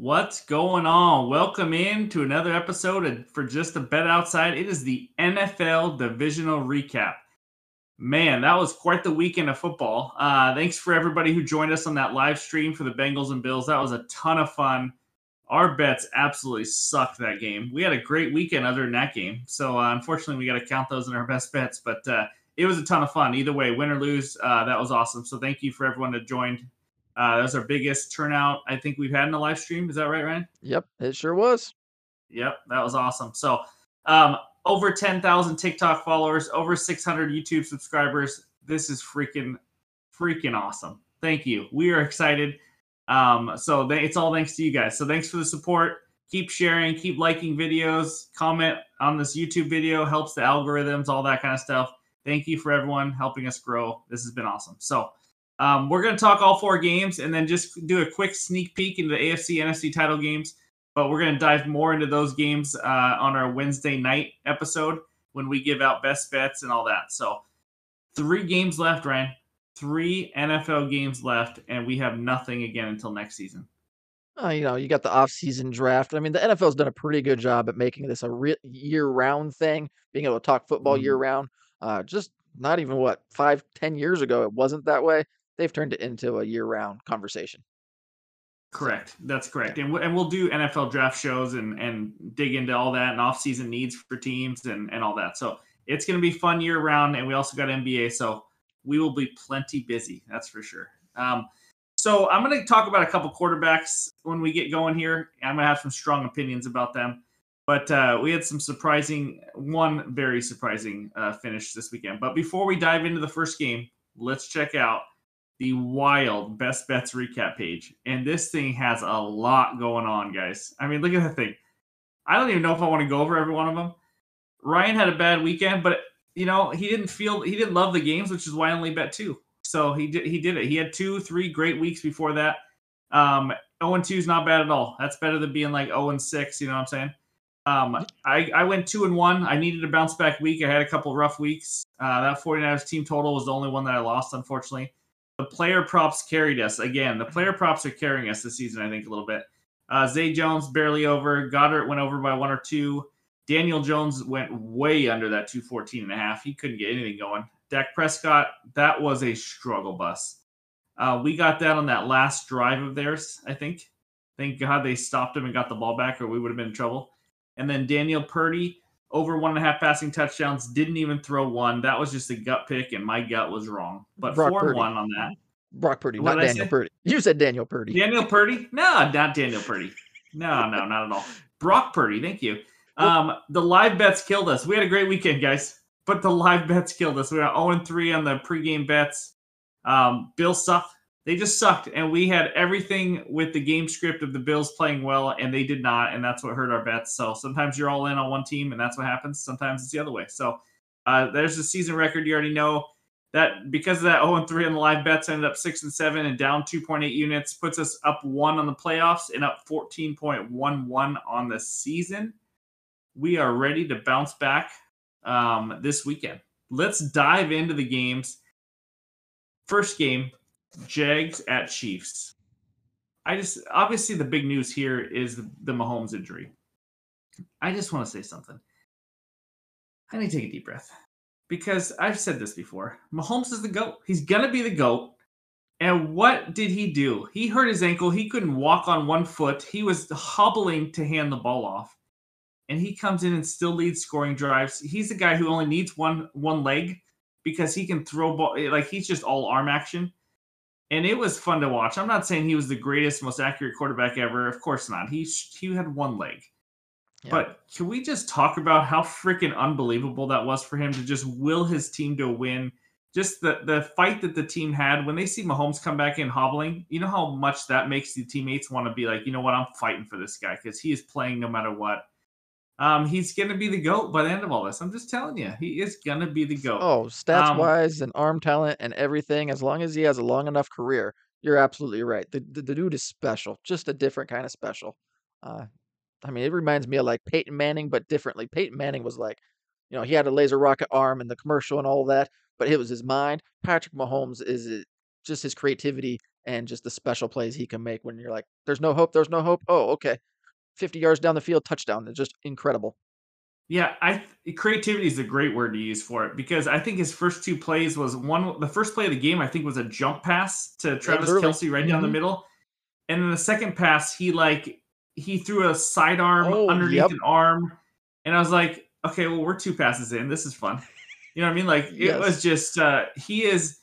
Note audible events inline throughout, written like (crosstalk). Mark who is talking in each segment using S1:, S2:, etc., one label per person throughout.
S1: What's going on? Welcome in to another episode of for just a bet outside. It is the NFL divisional recap. Man, that was quite the weekend of football. Uh, thanks for everybody who joined us on that live stream for the Bengals and Bills. That was a ton of fun. Our bets absolutely sucked that game. We had a great weekend other than that game. So uh, unfortunately, we got to count those in our (laughs) best bets. But uh, it was a ton of fun. Either way, win or lose, uh, that was awesome. So thank you for everyone that joined. Uh, that was our biggest turnout I think we've had in a live stream. Is that right, Ryan?
S2: Yep, it sure was.
S1: Yep, that was awesome. So, um, over 10,000 TikTok followers, over 600 YouTube subscribers. This is freaking, freaking awesome. Thank you. We are excited. Um, so they, it's all thanks to you guys. So thanks for the support. Keep sharing, keep liking videos, comment on this YouTube video, helps the algorithms, all that kind of stuff. Thank you for everyone helping us grow. This has been awesome. So, um, we're going to talk all four games and then just do a quick sneak peek into the AFC NFC title games. But we're going to dive more into those games uh, on our Wednesday night episode when we give out best bets and all that. So, three games left, Ryan. Three NFL games left, and we have nothing again until next season.
S2: Uh, you know, you got the off-season draft. I mean, the NFL's done a pretty good job at making this a re- year-round thing, being able to talk football
S1: Mhm.
S2: year-round. Uh, just not even what five, ten years ago, it wasn't that way. They've turned it into a year-round conversation.
S1: Correct. That's correct. And, we- and we'll do NFL draft shows and, and dig into all that and off-season needs for teams and, and all that. So it's going to be fun year round. And we also got NBA. So we will be plenty busy. That's for sure. Um, so I'm going to talk about a couple quarterbacks when we get going here. I'm going to have some strong opinions about them. But uh, we had some surprising, one very surprising uh, finish this weekend. But before we dive into the first game, let's check out the wild best bets recap page. And this thing has a lot going on, guys. I mean, look at the thing. I don't even know if I want to go over every one of them. Ryan had a bad weekend, but you know, he didn't feel he didn't love the games, which is why I only bet two. So he did he did it. He had two, three great weeks before that. Um 0 and 2 is not bad at all. That's better than being like 0 and 6, you know what I'm saying? Um, I, I went two and one. I needed a bounce back week. I had a couple rough weeks. Uh, that 49ers team total was the only one that I lost, unfortunately. The player props carried us. Again, the player props are carrying us this season, I think, a little bit. Uh, Zay Jones barely over. Goedert went over by one or two. Daniel Jones went way under that 214 and a half. He couldn't get anything going. Dak Prescott, that was a struggle bus. Uh, we got that on that last drive of theirs, I think. Thank God they stopped him and got the ball back, or we would have been in trouble. And then Daniel Purdy, over one and a half passing touchdowns, didn't even throw one. That was just a gut pick, and my gut was wrong. But
S2: Brock
S1: four and
S2: Purdy.
S1: one on that.
S2: Brock Purdy,
S1: What
S2: not Daniel? Purdy. You said Daniel Purdy.
S1: Daniel Purdy? No, not Daniel Purdy. No, no, not at all. Brock Purdy, thank you. Um, the live bets killed us. We had a great weekend, guys, but the live bets killed us. We got 0 3 on the pregame bets. Um, Bills sucked. They just sucked, and we had everything with the game script of the Bills playing well, and they did not, and that's what hurt our bets. So sometimes you're all in on one team, and that's what happens. Sometimes it's the other way. So uh, there's the season record. You already know that because of that 0 and 3 on the live bets ended up 6 and 7 and down 2.8 units puts us up 1 on the playoffs and up 14.11 on the season we are ready to bounce back um, this weekend let's dive into the games first game jags at chiefs i just obviously the big news here is the, the mahomes injury i just want to say something i need to take a deep breath because I've said this before. Mahomes is the GOAT. He's going to be the GOAT. And what did he do? He hurt his ankle. He couldn't walk on one foot. He was hobbling to hand the ball off. And he comes in and still leads scoring drives. He's the guy who only needs one one leg because he can throw ball like he's just all arm action. And it was fun to watch. I'm not saying he was the greatest, most accurate quarterback ever. Of course not. He he had one leg.
S2: Yeah.
S1: But can we just talk about how freaking unbelievable that was for him to just will his team to win? Just the the fight that the team had when they see Mahomes come back in hobbling, you know how much that makes the teammates want to be like, you know what, I'm fighting for this guy because he is playing no matter what. Um, he's gonna be the goat by the end of all this. I'm just telling you, he is gonna be the goat.
S2: Oh, stats
S1: Um,
S2: wise and arm talent and everything, as long as he has a long enough career, you're absolutely right. The, the, the dude is special, just a different kind of special. Uh, I mean, it reminds me of like Peyton Manning, but differently. Peyton Manning was like, you know, he had a laser rocket arm and the commercial and all that, but it was his mind. Patrick Mahomes is uh, just his creativity and just the special plays he can make when you're like, "There's no hope. There's no hope." Oh, okay, 50 yards down the field, touchdown. It's just incredible.
S1: Yeah, I creativity is a great word to use for it because I think his first two plays was one. The first play of the game, I think, was a jump pass to Travis Kelce right mm-hmm. down the mm-hmm. middle, and then the second pass, he like he threw a sidearm oh, underneath yep. an arm, and I was like, okay, well, we're two passes in. This is fun. You know what I mean? Like it yes. was just uh he is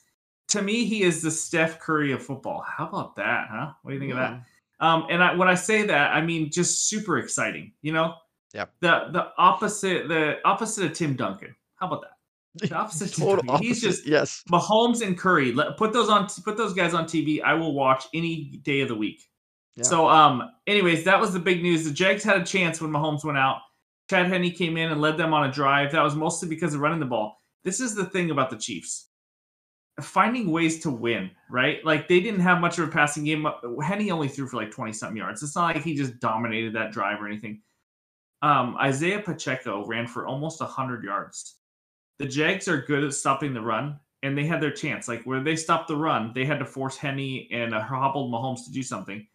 S1: to me, he is the Steph Curry of football. How about that, huh? What do you think mm. of that? Um, and I, when I say that, I mean just super exciting. You know,
S2: yeah.
S1: The the opposite the opposite of Tim Duncan. How about that? The opposite. Total opposite. He's just
S2: yes.
S1: Mahomes and Curry. Let, put those on. Put those guys on TV. I will watch any day of the week. Yeah. So, um, anyways, that was the big news. The Jags had a chance when Mahomes went out. Chad Henne came in and led them on a drive. That was mostly because of running the ball. This is the thing about the Chiefs finding ways to win, right? Like they didn't have much of a passing game. Henne only threw for like 20 something yards. It's not like he just dominated that drive or anything. Um, Isaiah Pacheco ran for almost 100 yards. The Jags are good at stopping the run, and they had their chance. Like where they stopped the run, they had to force Henne and uh, hobbled Mahomes to do something.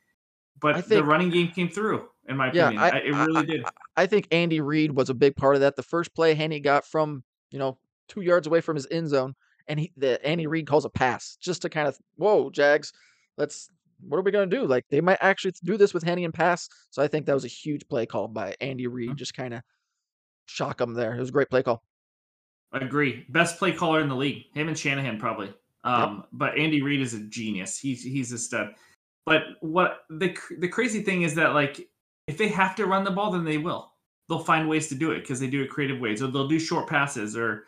S1: But think, the running game came through, in my yeah, opinion. I, it really
S2: I,
S1: did.
S2: I, think Andy Reid was a big part of that. The first play Henne got from, you know, two yards away from his end zone, and he, the Andy Reid calls a pass just to kind of, whoa, Jags, let's what are we going to do? Like they might actually do this with Henne and pass. So I think that was a huge play call by Andy Reid, mm-hmm. just kind of shock them there. It was a great play call.
S1: I agree. Best play caller in the league. Him and Shanahan probably. Um, yep. But Andy Reid is a genius. He's he's a stud. But what the the crazy thing is that like if they have to run the ball, then they will. They'll find ways to do it because they do it creative ways, or they'll do short passes, or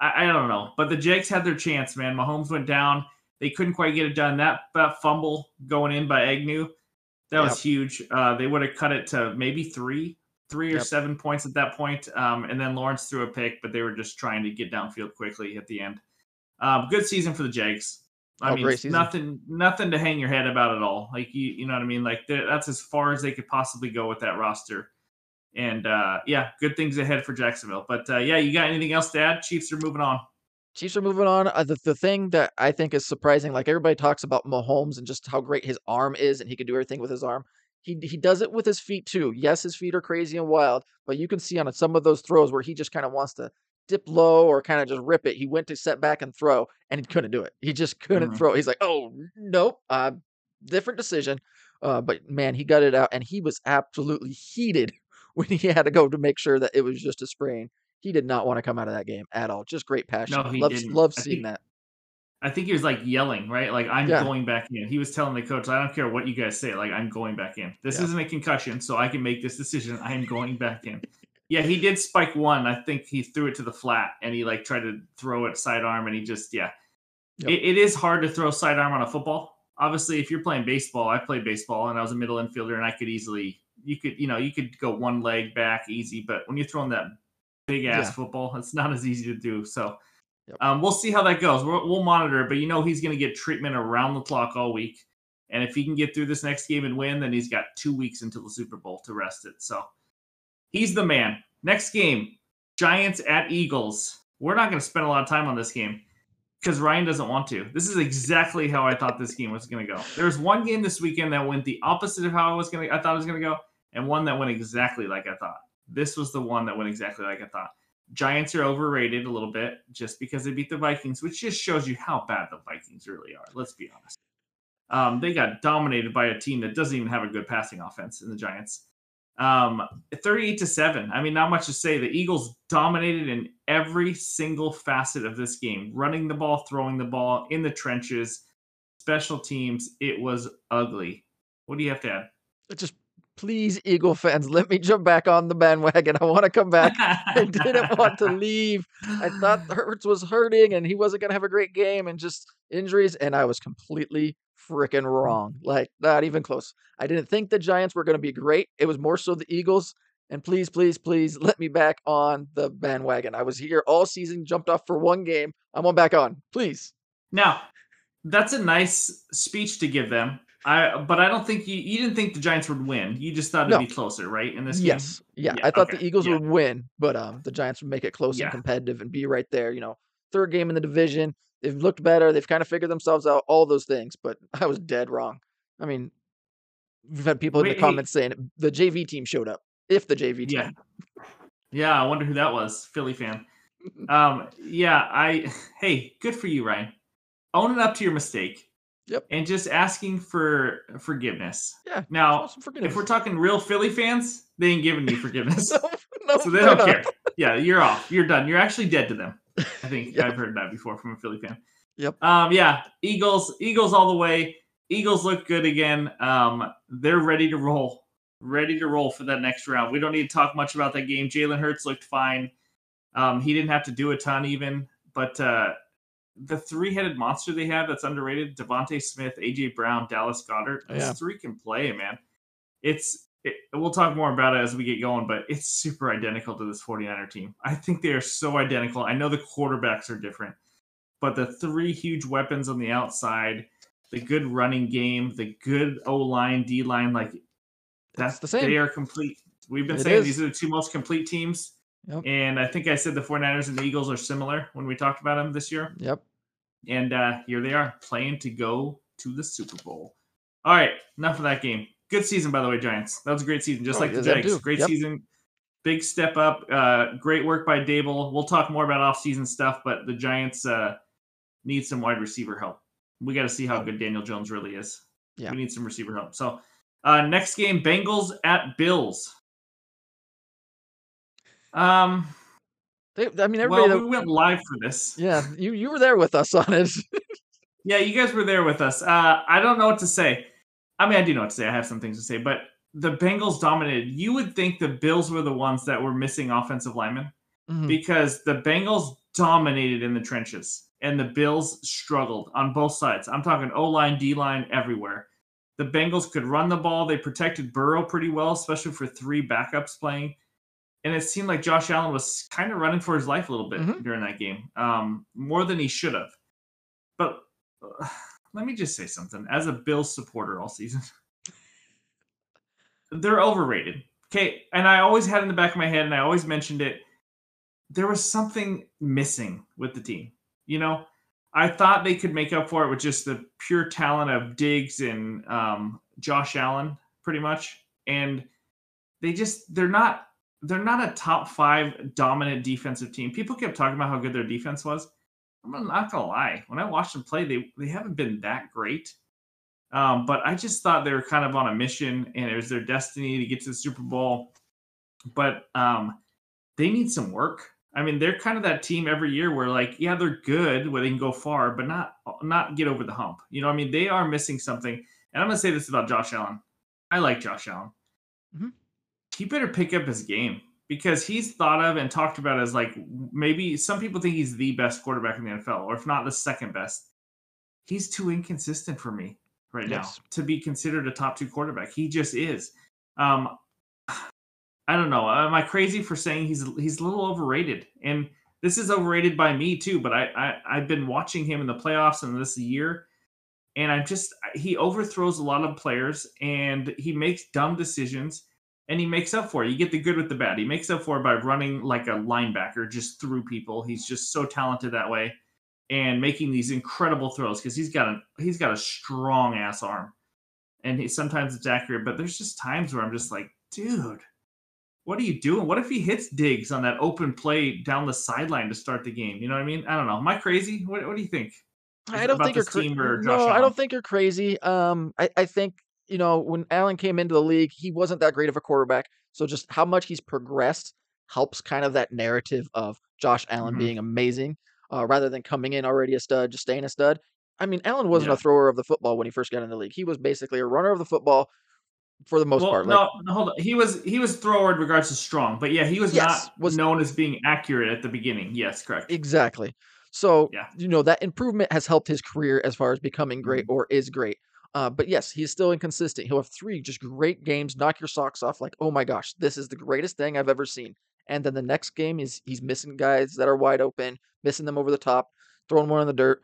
S1: I, I don't know. But the Jags had their chance, man. Mahomes went down. They couldn't quite get it done. That, that fumble going in by Agnew, that yep. was huge. Uh, they would have cut it to maybe three, three or yep. seven points at that point. Um, and then Lawrence threw a pick, but they were just trying to get downfield quickly at the end. Um, good season for the Jags. I oh, mean, nothing, nothing to hang your head about at all. Like you, you know what I mean. Like that's as far as they could possibly go with that roster. And uh, yeah, good things ahead for Jacksonville. But uh, yeah, you got anything else to add? Chiefs are moving on.
S2: Chiefs are moving on. Uh, the, the thing that I think is surprising, like everybody talks about Mahomes and just how great his arm is, and he can do everything with his arm. He he does it with his feet too. Yes, his feet are crazy and wild, but you can see on some of those throws where he just kind of wants to dip low or kind of just rip it. He went to set back and throw, and he couldn't do it. He just couldn't mm-hmm. throw. He's like, oh nope, uh, different decision. Uh, but man, he got it out, and he was absolutely heated when he had to go to make sure that it was just a sprain he did not want to come out of that game at all. Just great passion. No, he love, didn't. Love seeing
S1: think,
S2: that.
S1: I think he was like yelling, right? Like I'm yeah. going back in. He was telling the coach, "I don't care what you guys say. Like I'm going back in. This yeah. isn't a concussion, so I can make this decision. I am going back in." yeah, he did spike one. I think he threw it to the flat, and he like tried to throw it sidearm, and he just yeah. Yep. It, it is hard to throw sidearm on a football. Obviously, if you're playing baseball, I played baseball, and I was a middle infielder, and I could easily you could you know you could go one leg back easy, but when you're throwing that big ass yeah. football. It's not as easy to do. So yep. um, we'll see how that goes. We'll, we'll monitor but you know he's going to get treatment around the clock all week. And if he can get through this next game and win, then he's got two weeks until the Super Bowl to rest it. So he's the man. Next game, Giants at Eagles. We're not going to spend a lot of time on this game because Ryan doesn't want to. This is exactly how I thought this game was going to go. There's one game this weekend that went the opposite of how I was going to. I thought it was going to go, and one that went exactly like I thought. This was the one that went exactly like I thought. Giants are overrated a little bit just because they beat the Vikings, which just shows you how bad the Vikings really are. Let's be honest. Um, they got dominated by a team that doesn't even have a good passing offense in the Giants. Um, 38 to 7. I mean, not much to say. The Eagles dominated in every single facet of this game running the ball, throwing the ball, in the trenches, special teams. It was ugly. What do you have to add?
S2: It just please, Eagle fans, let me jump back on the bandwagon. I want to come back. I didn't want to (laughs) leave. I thought Hurts was hurting and he wasn't going to have a great game and just injuries. And I was completely freaking mm. wrong. Like, not even close. I didn't think the Giants were going to be great. It was more so the Eagles. And please, please, please let me back on the bandwagon. I was here all season, jumped off for one game. I'm on back on. Please.
S1: Now, that's a nice speech to give them I but I don't think you you didn't think the Giants would win. You just thought it'd no. be closer, right? In this game?
S2: Yes. Yeah. yeah I thought okay. the Eagles yeah. would win, but um the Giants would make it close yeah. and competitive and be right there, you know. Third game in the division. They've looked better. They've kind of figured themselves out. All those things, but (laughs) I was dead wrong. I mean, we've had people in
S1: Wait,
S2: the
S1: hey.
S2: comments saying the JV team showed up. If the JV team,
S1: Yeah. Yeah, I wonder who that was. Philly fan. (laughs) Um, yeah, I (laughs) hey, good for you, Ryan. Own it up to your mistake.
S2: Yep.
S1: And just asking for forgiveness.
S2: yeah.
S1: Now,
S2: forgiveness.
S1: if we're talking real Philly fans, they ain't giving you forgiveness. (laughs)
S2: no, no,
S1: so they don't
S2: not.
S1: care. Yeah, you're off. You're done. You're actually dead to them. I think (laughs)
S2: Yep.
S1: I've heard that before from a Philly fan.
S2: Yep.
S1: Um, yeah, Eagles, Eagles all the way. Eagles look good again. Um, they're ready to roll. Ready to roll for that next round. We don't need to talk much about that game. Jalen Hurts looked fine. Um, he didn't have to do a ton even, but uh the three-headed monster they have that's underrated, DeVonta Smith, AJ Brown, Dallas Goedert. Oh, Those
S2: Yeah.
S1: three can play, man. It's it, we'll talk more about it as we get going, but it's super identical to this 49er team. I think they are so identical. I know the quarterbacks are different, but the three huge weapons on the outside, the good running game, the good O line, D line, like that's
S2: the same.
S1: They are complete. We've been
S2: It
S1: saying
S2: is.
S1: these are the two most complete teams.
S2: Yep.
S1: And I think I said the 49ers and the Eagles are similar when we talked about them this year.
S2: Yep.
S1: And uh, here they are playing to go to the Super Bowl. All right, enough of that game. Good season, by the way, Giants. That was a great season, just
S2: Oh,
S1: like the Jags. Great
S2: Yep.
S1: season. Big step up. Uh, great work by Daboll. We'll talk more about offseason stuff, but the Giants uh, need some wide receiver help. We got to see how good Daniel Jones really is.
S2: Yeah.
S1: We need some receiver help. So, uh, next game Bengals at Bills. Um,
S2: They, I mean, everybody.
S1: well,
S2: that,
S1: we went live for this.
S2: yeah, you you were there with us on it.
S1: Yeah, you guys were there with us. Uh, I don't know what to say. I mean, I do know what to say. I have some things to say, but the Bengals dominated. You would think the Bills were the ones that were missing offensive linemen
S2: Mhm.
S1: because the Bengals dominated in the trenches and the Bills struggled on both sides. I'm talking O line, D line, everywhere. The Bengals could run the ball. They protected Burrow pretty well, especially for three backups playing. And it seemed like Josh Allen was kind of running for his life a little bit
S2: Mhm.
S1: during that game, um, more than he should have. But uh, (sighs) let me just say something. As a Bills supporter all season, (laughs) they're overrated. Okay, and I always had in the back of my head, and I always mentioned it. There was something missing with the team. You know, I thought they could make up for it with just the pure talent of Diggs and um, Josh Allen, pretty much. And they just they're not they're not a top five dominant defensive team. People kept talking about how good their defense was. I'm not gonna lie. When I watched them play, they they haven't been that great. Um, but I just thought they were kind of on a mission, and it was their destiny to get to the Super Bowl. But um, they need some work. I mean, they're kind of that team every year where, like, yeah, they're good, where they can go far, but not not get over the hump. You know, what I mean, they are missing something. And I'm gonna say this about Josh Allen. I like Josh Allen.
S2: Mhm.
S1: He better pick up his game because he's thought of and talked about as like maybe some people think he's the best quarterback in the NFL, or if not the second best. He's too inconsistent for me right
S2: Yes.
S1: now to be considered a top two quarterback. He just is. Um, (sighs) I don't know. Am I crazy for saying he's he's a little overrated? And this is overrated by me too. But I, I I've been watching him in the playoffs and this year, and I'm just he overthrows a lot of players and he makes dumb decisions and he makes up for it. You get the good with the bad. He makes up for it by running like a linebacker just through people. He's just so talented that way and making these incredible throws because he's got a he's got a strong ass arm. And he, sometimes it's accurate, but there's just times where I'm just like, dude, what are you doing? What if he hits Diggs on that open play down the sideline to start the game? You know what I mean? I don't know. Am I crazy? What, what do you think?
S2: I don't think you're cra- no. I don't think you're crazy. Um, I, I think you know when Allen came into the league, he wasn't that great of a quarterback. So just how much he's progressed helps kind of that narrative of Josh Allen
S1: Mhm.
S2: being amazing, uh, rather than coming in already a stud, just staying a stud. I mean, Allen wasn't
S1: Yeah.
S2: a thrower of the football when he first got in the league. He was basically a runner of the football for the most
S1: well,
S2: part. Like,
S1: no, no, hold on. He was he was thrower in regards to strong, but yeah, he was
S2: Yes,
S1: not
S2: was-
S1: known as being accurate at the beginning. Yes, correct.
S2: Exactly. So,
S1: Yeah.
S2: you know, that improvement has helped his career as far as becoming great
S1: Mm-hmm.
S2: or is great. Uh, but yes, he's still inconsistent. He'll have three just great games, knock your socks off, like, oh my gosh, this is the greatest thing I've ever seen. And then the next game is he's missing guys that are wide open, missing them over the top, throwing one in the dirt,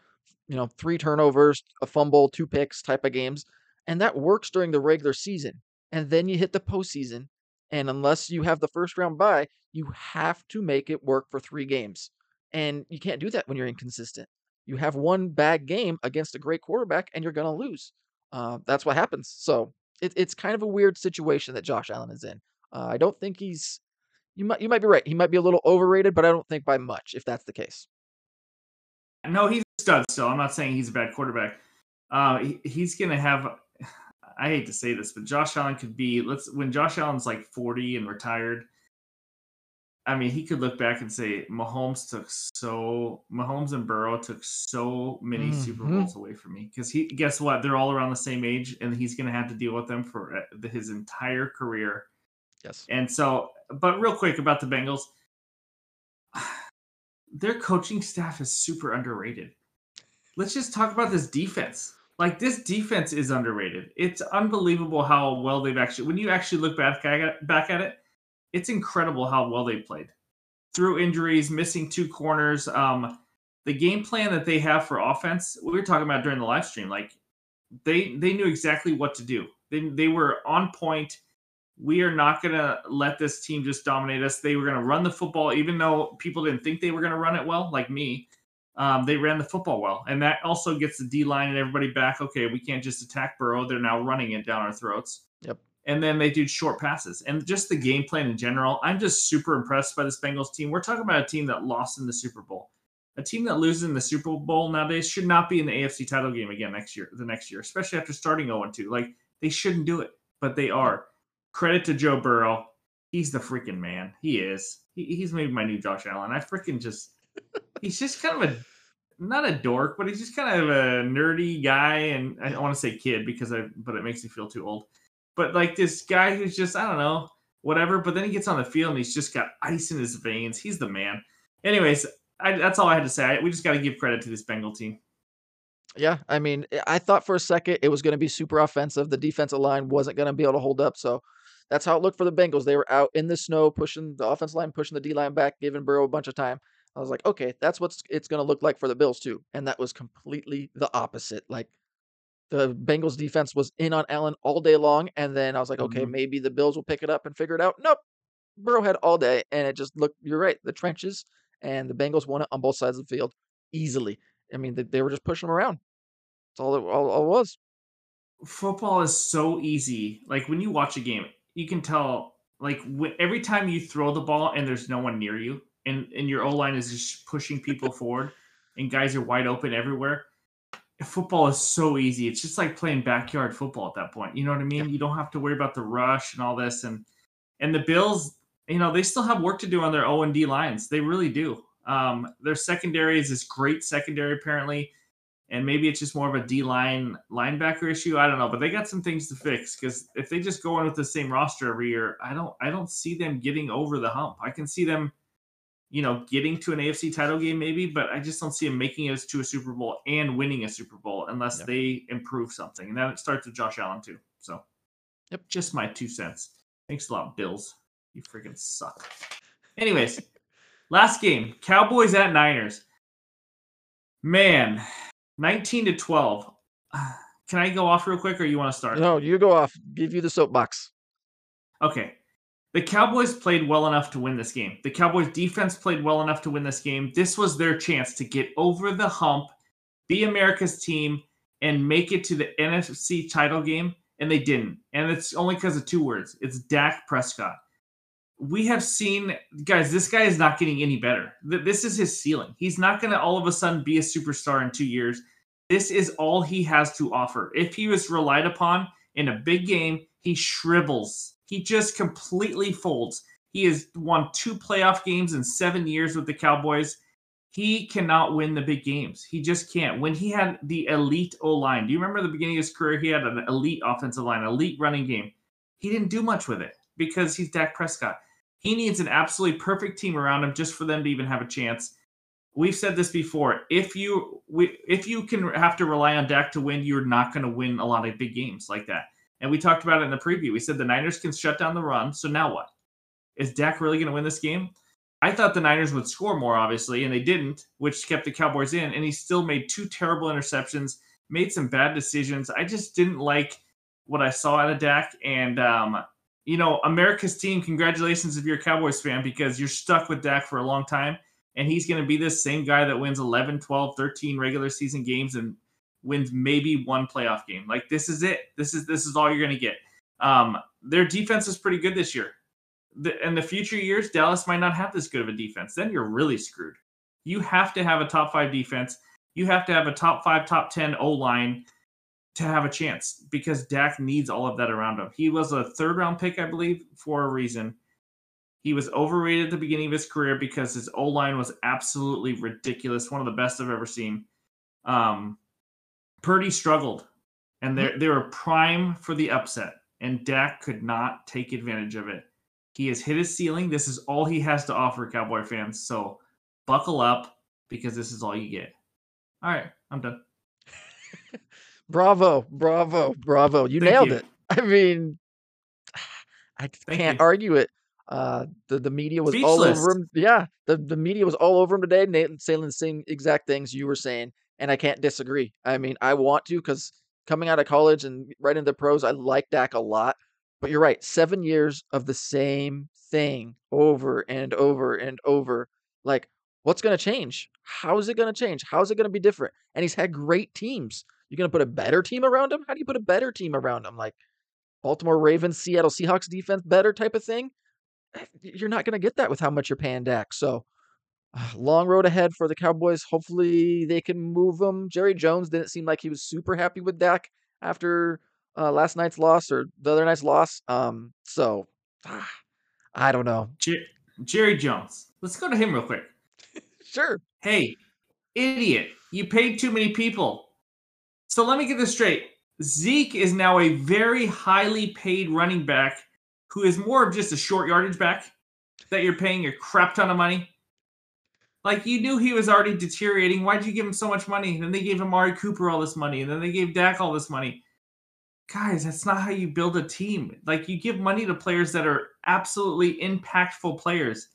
S2: you know, three turnovers, a fumble, two picks type of games. And that works during the regular season. And then you hit the postseason. And unless you have the first round bye, you have to make it work for three games. And you can't do that when you're inconsistent. you have one bad game against a great quarterback and you're going to lose. Uh, that's what happens. So it, it's kind of a weird situation that Josh Allen is in. Uh, I don't think he's. You might you might be right. He might be a little overrated, but I don't think by much. If that's the case.
S1: No, he's a stud still. I'm not saying he's a bad quarterback. Uh, he, he's going to have. (sighs) I hate to say this, but Josh Allen could be. Let's when Josh Allen's like 40 and retired I mean, he could look back and say Mahomes took so Mahomes and Burrow took so many mm-hmm. Super Bowls away from me because he guess what? They're all around the same age, and he's going to have to deal with them for uh, his entire career.
S2: Yes.
S1: And so, but real quick about the Bengals, (sighs) their coaching staff is super underrated. Let's just talk about this defense. Like this defense is underrated. It's unbelievable how well they've actually. When you actually look back back at it it's incredible how well they played through injuries, missing two corners. Um, the game plan that they have for offense, we were talking about during the live stream, like they they knew exactly what to do. They they were on point. We are not going to let this team just dominate us. They were going to run the football, even though people didn't think they were going to run it well, like me. Um, they ran the football well, and that also gets the D line and everybody back. Okay, we can't just attack Burrow; they're now running it down our throats.
S2: Yep
S1: and then they do short passes and just the game plan in general. I'm just super impressed by this Bengals team. We're talking about a team that lost in the Super Bowl. A team that loses in the Super Bowl nowadays should not be in the AFC title game again next year, the next year, especially after starting 0 2. Like they shouldn't do it, but they are. Credit to Joe Burrow. He's the freaking man. He is. He, he's made my new Josh Allen. I freaking just, he's just kind of a, not a dork, but he's just kind of a nerdy guy. And I don't want to say kid because I, but it makes me feel too old but like this guy who's just I don't know whatever. But then he gets on the field and he's just got ice in his veins. He's the man. Anyways, I, that's all I had to say. I, we just got to give credit to this Bengal team.
S2: Yeah, I mean, I thought for a second it was going to be super offensive. The defensive line wasn't going to be able to hold up, so that's how it looked for the Bengals. They were out in the snow, pushing the offensive line, pushing the D line back, giving Burrow a bunch of time. I was like, okay, that's what it's going to look like for the Bills too, and that was completely the opposite. Like the Bengals defense was in on Allen all day long. And then I was like, okay, mm-hmm. maybe the Bills will pick it up and figure it out. Nope. Burrow had all day. And it just looked, you're right, the trenches. And the Bengals won it on both sides of the field easily. I mean, they, they were just pushing them around. That's all it, all, all it was.
S1: Football is so easy. Like when you watch a game, you can tell, like, when, every time you throw the ball and there's no one near you, and, and your O line is just pushing people forward, and guys are wide open everywhere football is so easy. It's just like playing backyard football at that point. You know what I mean? Yeah. You don't have to worry about the rush and all this. And and the Bills, you know, they still have work to do on their O and D lines. They really do. Um, their secondary is this great secondary apparently, and maybe it's just more of a D line linebacker issue. I don't know, but they got some things to fix because if they just go in with the same roster every year, I don't I don't see them getting over the hump. I can see them you know, getting to an AFC title game maybe, but I just don't see him making it to a Super Bowl and winning a Super Bowl unless yep. they improve something. And then it starts with Josh Allen too. So, yep, just my two cents. Thanks a lot, Bills. You freaking suck. Anyways, (laughs) last game, Cowboys at Niners. Man, 19 to 12. (sighs) Can I go off real quick or you want to start?
S2: No, you go off. Give you the soapbox.
S1: Okay the Cowboys played well enough to win this game. The Cowboys defense played well enough to win this game. This was their chance to get over the hump, be America's team, and make it to the NFC title game. And they didn't. And it's only because of two words it's Dak Prescott. We have seen, guys, this guy is not getting any better. This is his ceiling. He's not going to all of a sudden be a superstar in two years. This is all he has to offer. If he was relied upon in a big game, he shrivels he just completely folds. He has won two playoff games in seven years with the Cowboys. He cannot win the big games. He just can't. When he had the elite O line, do you remember the beginning of his career? He had an elite offensive line, elite running game. He didn't do much with it because he's Dak Prescott. He needs an absolutely perfect team around him just for them to even have a chance. We've said this before. If you if you can have to rely on Dak to win, you're not going to win a lot of big games like that. And we talked about it in the preview. We said the Niners can shut down the run. So now what? Is Dak really going to win this game? I thought the Niners would score more, obviously, and they didn't, which kept the Cowboys in. And he still made two terrible interceptions, made some bad decisions. I just didn't like what I saw out of Dak. And, um, you know, America's team, congratulations if you're a Cowboys fan because you're stuck with Dak for a long time. And he's going to be this same guy that wins 11, 12, 13 regular season games and wins maybe one playoff game. Like this is it. This is this is all you're going to get. Um, their defense is pretty good this year. The, in the future years, Dallas might not have this good of a defense. Then you're really screwed. You have to have a top five defense. You have to have a top five, top 10 O line to have a chance because Dak needs all of that around him. He was a third round pick, I believe, for a reason. He was overrated at the beginning of his career because his O line was absolutely ridiculous, one of the best I've ever seen. Um, Purdy struggled, and they they were prime for the upset, and Dak could not take advantage of it. He has hit his ceiling. This is all he has to offer, Cowboy fans. So buckle up because this is all you get. All right, I'm done. (laughs)
S2: bravo, bravo, bravo. You
S1: Thank
S2: nailed
S1: you.
S2: it. I mean, I
S1: Thank
S2: can't
S1: you.
S2: argue it. Uh, the the media was all over him. Yeah, the the media was all over him today, na- saying the same exact things you were saying, and I can't disagree. I mean, I want to because coming out of college and right into the pros, I like Dak a lot. But you're right, seven years of the same thing over and over and over. Like, what's going to change? How is it going to change? How is it going to be different? And he's had great teams. You're going to put a better team around him? How do you put a better team around him? Like Baltimore Ravens, Seattle Seahawks defense better type of thing? Eh, You're not going to get that with how much you're paying Dak. So, long road ahead for the Cowboys. Hopefully, they can move him. Jerry Jones didn't seem like he was super happy with Dak after uh, last night's loss or the other night's loss. Um, so ah, I don't know.
S1: Jer- Jerry Jones. Let's go to him real quick. (laughs)
S2: Sure.
S1: Hey, idiot, you paid too many people. So let me get this straight. Zeke is now a very highly paid running back who is more of just a short yardage back that you're paying a crap ton of money. Like you knew he was already deteriorating. Why'd you give him so much money? And then they gave Amari Cooper all this money, and then they gave Dak all this money. Guys, that's not how you build a team. Like you give money to players that are absolutely impactful players.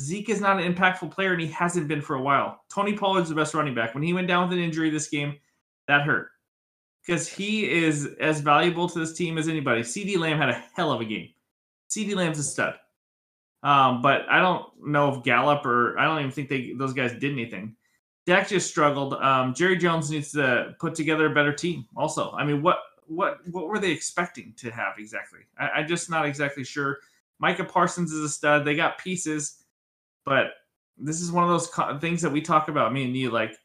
S1: Zeke is not an impactful player, and he hasn't been for a while. Tony Pollard's the best running back. When he went down with an injury this game, that hurt because he is as valuable to this team as anybody. CeeDee Lamb had a hell of a game. CeeDee Lamb's a stud. Um, but I don't know if Gallup or I don't even think they those guys did anything. Dak just struggled. Um, Jerry Jones needs to put together a better team. Also, I mean, what what what were they expecting to have exactly? I, I'm just not exactly sure. Micah Parsons is a stud. They got pieces, but this is one of those co- things that we talk about. Me and you, like,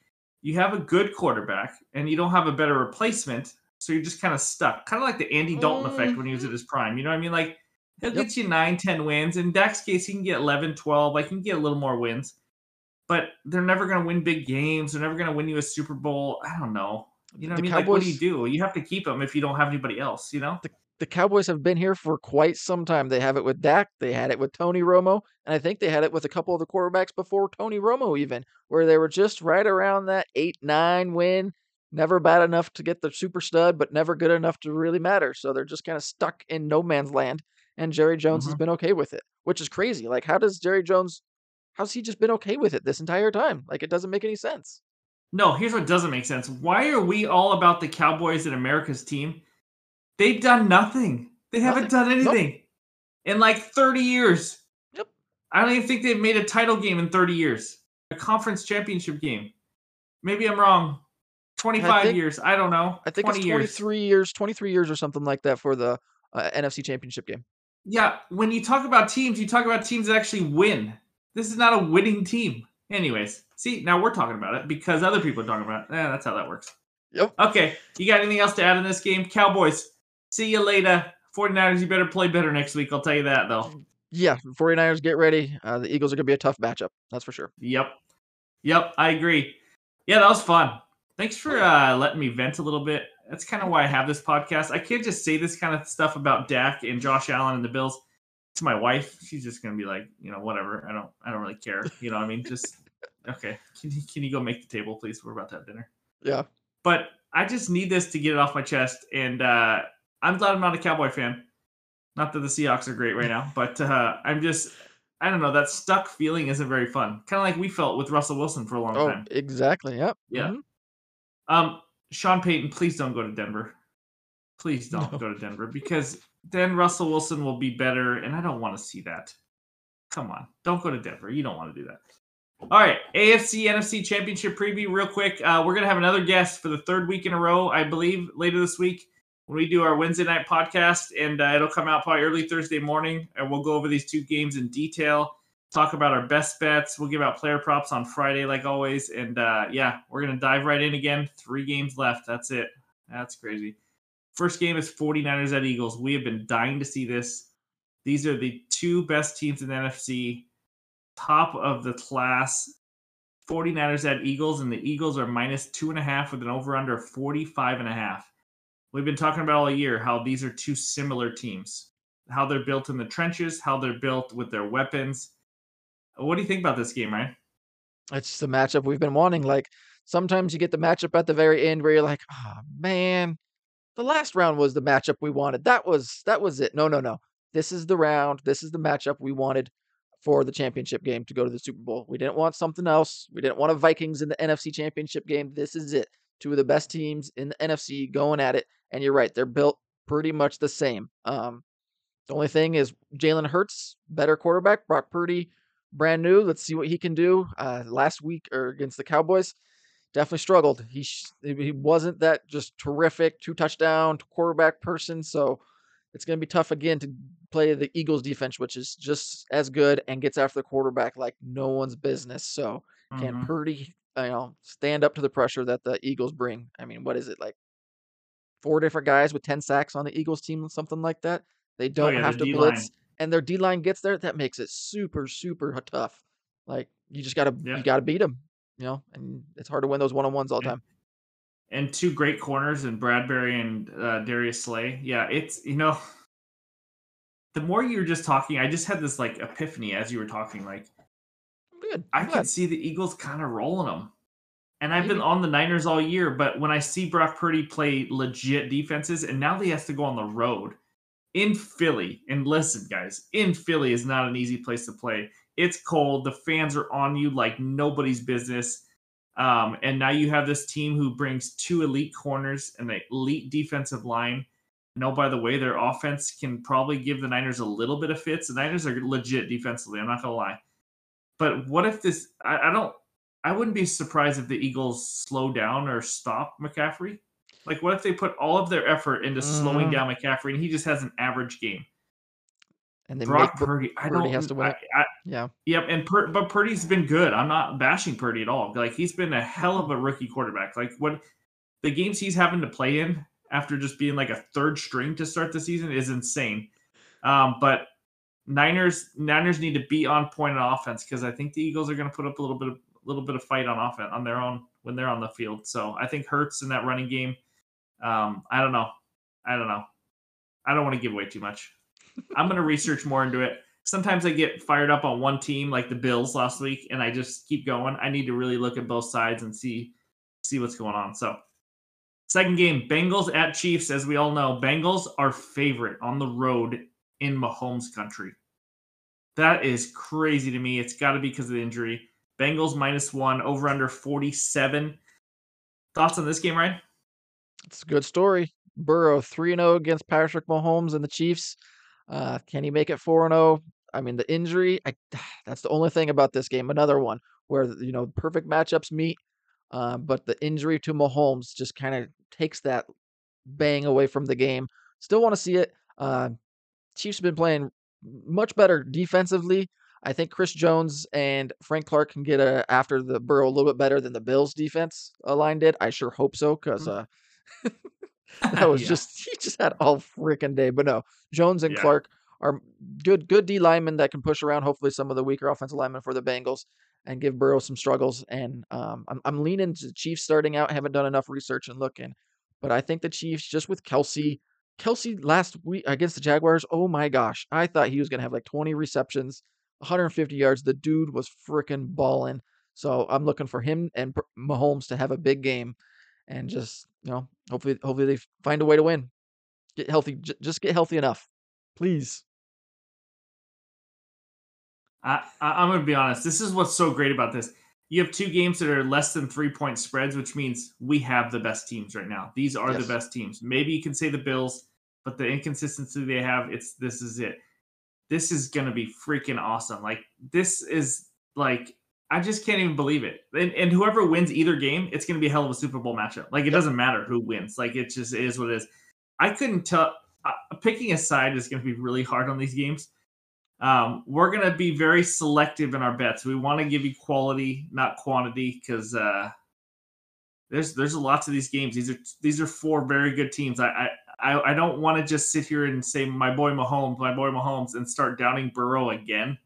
S1: you have a good quarterback and you don't have a better replacement, so you're just kind of stuck. Kind of like the Andy Dalton effect when he was at his prime. You know what I mean? Like, he'll
S2: Yep.
S1: get you 9, 10 wins. In Dak's case, he can get 11, 12. Like, he can get a little more wins, but they're never going to win big games. They're never going to win you a Super Bowl. I don't know. You know what
S2: The
S1: I mean? Like, what do you
S2: Cowboys-
S1: do? You have to keep them if you don't have anybody else, you know?
S2: the Cowboys have been here for quite some time. They have it with Dak, they had it with Tony Romo, and I think they had it with a couple of the quarterbacks before Tony Romo, even where they were just right around that eight, nine win. Never bad enough to get the super stud, but never good enough to really matter. So they're just kind of stuck in no man's land. And Jerry Jones has
S1: Mhm.
S2: been okay with it, which is crazy. Like, how does Jerry Jones, how's he just been okay with it this entire time? Like, it doesn't make any sense.
S1: No, here's what doesn't make sense. Why are we all about the Cowboys and America's team? They've done nothing. They haven't done
S2: Nope.
S1: anything in like 30 years.
S2: Yep.
S1: I don't even think they've made a title game in 30 years, a conference championship game. Maybe I'm wrong. 25
S2: think-
S1: years. I don't know.
S2: I think
S1: 20
S2: it's
S1: years.
S2: 23 years, 23 years or something like that for the uh, NFC Championship game.
S1: Yeah, when you talk about teams, you talk about teams that actually win. This is not a winning team. Anyways, see, now we're talking about it because other people are talking about it. Yeah, that's how that works.
S2: Yep.
S1: Okay, you got anything else to add in this game? Cowboys, see you later. 49ers, you better play better next week. I'll tell you that, though.
S2: Yeah, 49ers get ready. Uh, the Eagles are going to be a tough matchup. That's for sure.
S1: Yep. Yep, I agree. Yeah, that was fun. Thanks for uh, letting me vent a little bit. That's kind of why I have this podcast. I can't just say this kind of stuff about Dak and Josh Allen and the Bills to my wife. She's just gonna be like, you know, whatever. I don't, I don't really care. You know, what I mean, just (laughs) okay. Can you, can you go make the table, please? We're about to have dinner.
S2: Yeah.
S1: But I just need this to get it off my chest, and uh, I'm glad I'm not a Cowboy fan. Not that the Seahawks are great right now, but uh, I'm just, I don't know. That stuck feeling isn't very fun. Kind of like we felt with Russell Wilson for a long
S2: Oh,
S1: time.
S2: exactly. Yep.
S1: Yeah.
S2: Mhm.
S1: Um, Sean Payton, please don't go to Denver. Please don't
S2: No.
S1: go to Denver because then Russell Wilson will be better, and I don't want to see that. Come on, don't go to Denver. You don't want to do that. All right, AFC NFC Championship preview, real quick. Uh, we're gonna have another guest for the third week in a row, I believe, later this week when we do our Wednesday night podcast, and uh, it'll come out probably early Thursday morning, and we'll go over these two games in detail, talk about our best bets. We'll give out player props on Friday, like always, and uh, yeah, we're gonna dive right in again. Three games left. That's it. That's crazy. First game is 49ers at Eagles. We have been dying to see this. These are the two best teams in the NFC top of the class 49ers at Eagles, and the Eagles are minus two and a half with an over under of 45 and a half. We've been talking about all year how these are two similar teams, how they're built in the trenches, how they're built with their weapons. What do you think about this game, Ryan?
S2: It's the matchup we've been wanting. Like sometimes you get the matchup at the very end where you're like, oh man, the last round was the matchup we wanted. That was that was it. No, no, no. This is the round. This is the matchup we wanted for the championship game to go to the Super Bowl. We didn't want something else. We didn't want a Vikings in the NFC championship game. This is it. Two of the best teams in the NFC going at it. And you're right, they're built pretty much the same. Um, the only thing is Jalen Hurts, better quarterback. Brock Purdy, brand new. Let's see what he can do. Uh, last week or against the Cowboys, definitely struggled. He he wasn't that just terrific two touchdown quarterback person. So it's going to be tough again to play the Eagles defense, which is just as good and gets after the quarterback like no one's business. So mm-hmm. can Purdy, you know, stand up to the pressure that the Eagles bring? I mean, what is it like? Four different guys with ten sacks on the Eagles team, something like that. They oh, don't oh, yeah, have to D-line. blitz, and their D line gets there. That makes it super, super tough. Like you just gotta, yeah. you gotta beat them, you know. And it's hard to win those one on ones all the time
S1: and two great corners in Bradberry and uh, Darius Slay. Yeah, it's you know, (laughs) the more you were just talking, I just had this like epiphany as you were talking. Like,
S2: good,
S1: I can see the Eagles kind of rolling them. And I've Maybe. been on the Niners all year, but when I see Brock Purdy play legit defenses, and now he has to go on the road in Philly, and listen, guys, in Philly is not an easy place to play. It's cold. The fans are on you like nobody's business um, and now you have this team who brings two elite corners and an elite defensive line. No, by the way, their offense can probably give the Niners a little bit of fits. The Niners are legit defensively. I'm not gonna lie. But what if this? I, I don't. I wouldn't be surprised if the Eagles slow down or stop McCaffrey. Like, what if they put all of their effort into mm-hmm. slowing down McCaffrey and he just has an average game?
S2: And then Brock Purdy, I don't, has to win. I, I,
S1: yeah. Yep. And Pur- but Purdy's been good. I'm not bashing Purdy at all. Like he's been a hell of a rookie quarterback. Like what the games he's having to play in after just being like a third string to start the season is insane. Um, but Niners Niners need to be on point on offense because I think the Eagles are going to put up a little bit of a little bit of fight on offense on their own when they're on the field. So I think Hurts in that running game. Um, I don't know. I don't know. I don't want to give away too much. I'm going to research more into it. Sometimes I get fired up on one team, like the Bills last week, and I just keep going. I need to really look at both sides and see see what's going on. So, second game, Bengals at Chiefs. As we all know, Bengals are favorite on the road in Mahomes country. That is crazy to me. It's got to be because of the injury. Bengals minus one, over under 47. Thoughts on this game, Ryan?
S2: It's a good story. Burrow 3 0 against Patrick Mahomes and the Chiefs. Uh, can he make it 4 0? I mean, the injury, I, (sighs) that's the only thing about this game. Another one where, you know, perfect matchups meet, uh, but the injury to Mahomes just kind of takes that bang away from the game. Still want to see it. Uh, Chiefs have been playing much better defensively. I think Chris Jones and Frank Clark can get a, after the Burrow a little bit better than the Bills defense line did. I sure hope so because mm. uh, (laughs) that (laughs) was yeah. just (laughs) he just had all freaking day. But no, Jones and yeah. Clark are good good D linemen that can push around hopefully some of the weaker offensive linemen for the Bengals and give Burrow some struggles. And um, I'm I'm leaning to the Chiefs starting out. Haven't done enough research and looking, but I think the Chiefs just with Kelce. Kelce last week against the Jaguars, oh my gosh, I thought he was gonna have like 20 receptions, 150 yards. The dude was freaking balling. So I'm looking for him and Mahomes to have a big game and just you know hopefully hopefully they find a way to win. Get healthy j- just get healthy enough. Please.
S1: I, I i'm gonna be honest this is what's so great about this. You have two games that are less than three point spreads which means we have the best teams right now. These are yes. the best teams. Maybe you can say the bills but the inconsistency they have it's this is it. This is gonna be freaking awesome. Like this is like I just can't even believe it. And, and whoever wins either game, it's going to be a hell of a Super Bowl matchup. Like it doesn't matter who wins. Like it just is what it is. I couldn't tell. Uh, picking a side is going to be really hard on these games. Um, we're going to be very selective in our bets. We want to give you quality, not quantity, because uh, there's there's lots of these games. These are these are four very good teams. I I I don't want to just sit here and say my boy Mahomes, my boy Mahomes, and start downing Burrow again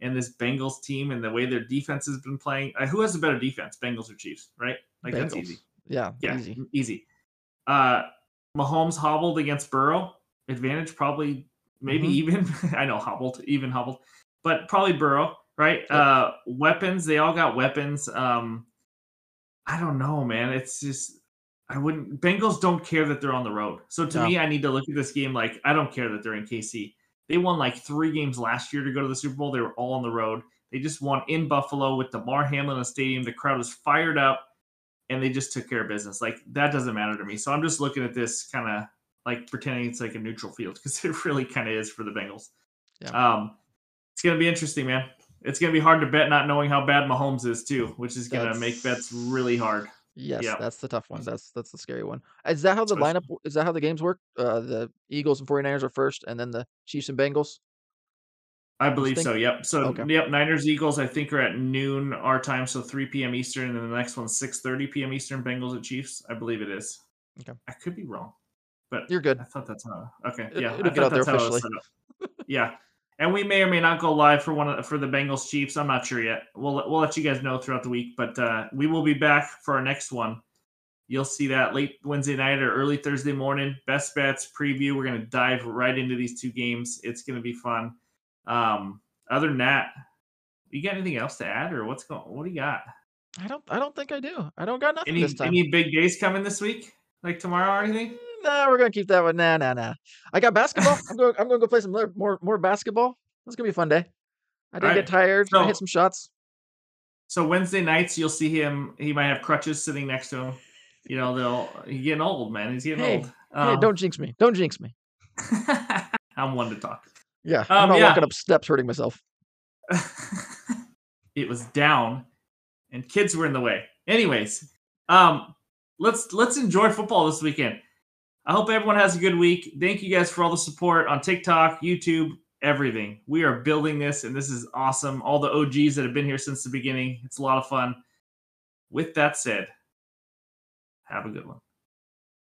S1: and this Bengals team and the way their defense has been playing. Uh, who has a better defense, Bengals or Chiefs? Right? Like
S2: Bengals.
S1: that's easy.
S2: Yeah,
S1: Yeah,
S2: easy.
S1: easy. Uh, Mahomes hobbled against Burrow. Advantage probably maybe
S2: Mhm.
S1: even. (laughs) I know hobbled, even hobbled, but probably Burrow. Right?
S2: Yep.
S1: Uh, weapons. They all got weapons. Um, I don't know, man. It's just I wouldn't. Bengals don't care that they're on the road. So to
S2: No.
S1: me, I need to look at this game like I don't care that they're in KC. They won like three games last year to go to the Super Bowl. They were all on the road. They just won in Buffalo with Damar Hamlin in the stadium. The crowd was fired up, and they just took care of business. Like that doesn't matter to me. So I'm just looking at this kind of like pretending it's like a neutral field because (laughs) it really kind of is for the Bengals.
S2: Yeah.
S1: Um, it's gonna be interesting, man. It's gonna be hard to bet not knowing how bad Mahomes is too, which is gonna make bets really hard.
S2: Yes,
S1: Yeah.
S2: that's the tough one. That's that's the scary one. Is that how the lineup? Is that how the games work? Uh, the Eagles and 49ers are first, and then the Chiefs and Bengals.
S1: I believe so. Yep. So
S2: Okay.
S1: yep, Niners Eagles I think are at noon our time, so 3 p.m. Eastern, and then the next one's 6:30 p.m. Eastern. Bengals at Chiefs. I believe it is.
S2: Okay.
S1: I could be wrong, but
S2: You're good.
S1: I thought that's how. Okay.
S2: It-
S1: yeah.
S2: it'll
S1: I
S2: get out there
S1: that's how it was
S2: officially.
S1: yeah. And we may or may not go live for one of, for the Bengals Chiefs. I'm not sure yet. We'll we'll let you guys know throughout the week, but uh, we will be back for our next one. You'll see that late Wednesday night or early Thursday morning. Best bets preview. We're gonna dive right into these two games. It's gonna be fun. Um, other than that, you got anything else to add, or what's going? What do you got?
S2: I don't. I don't think I do. I don't got nothing
S1: Any
S2: this time.
S1: any big days coming this week, like tomorrow or anything?
S2: Nah, we're gonna keep that one. Nah, nah, nah. I got basketball. I'm going. I'm going to go play some more more, basketball. It's gonna be a fun day. I didn't
S1: Alright,
S2: get tired. I hit some shots.
S1: So Wednesday nights, you'll see him. He might have crutches sitting next to him. You know, they'll he's getting old, man. He's getting
S2: Hey,
S1: old.
S2: hey,
S1: Um,
S2: don't jinx me. Don't jinx me. (laughs)
S1: I'm one to talk.
S2: Yeah, I'm
S1: um,
S2: not
S1: yeah.
S2: walking up steps hurting myself. (laughs)
S1: it was down, and kids were in the way. Anyways, um, let's let's enjoy football this weekend. I hope everyone has a good week. Thank you guys for all the support on TikTok, YouTube, everything. We are building this, and this is awesome. All the OGs that have been here since the beginning. It's a lot of fun. With that said, have a good one.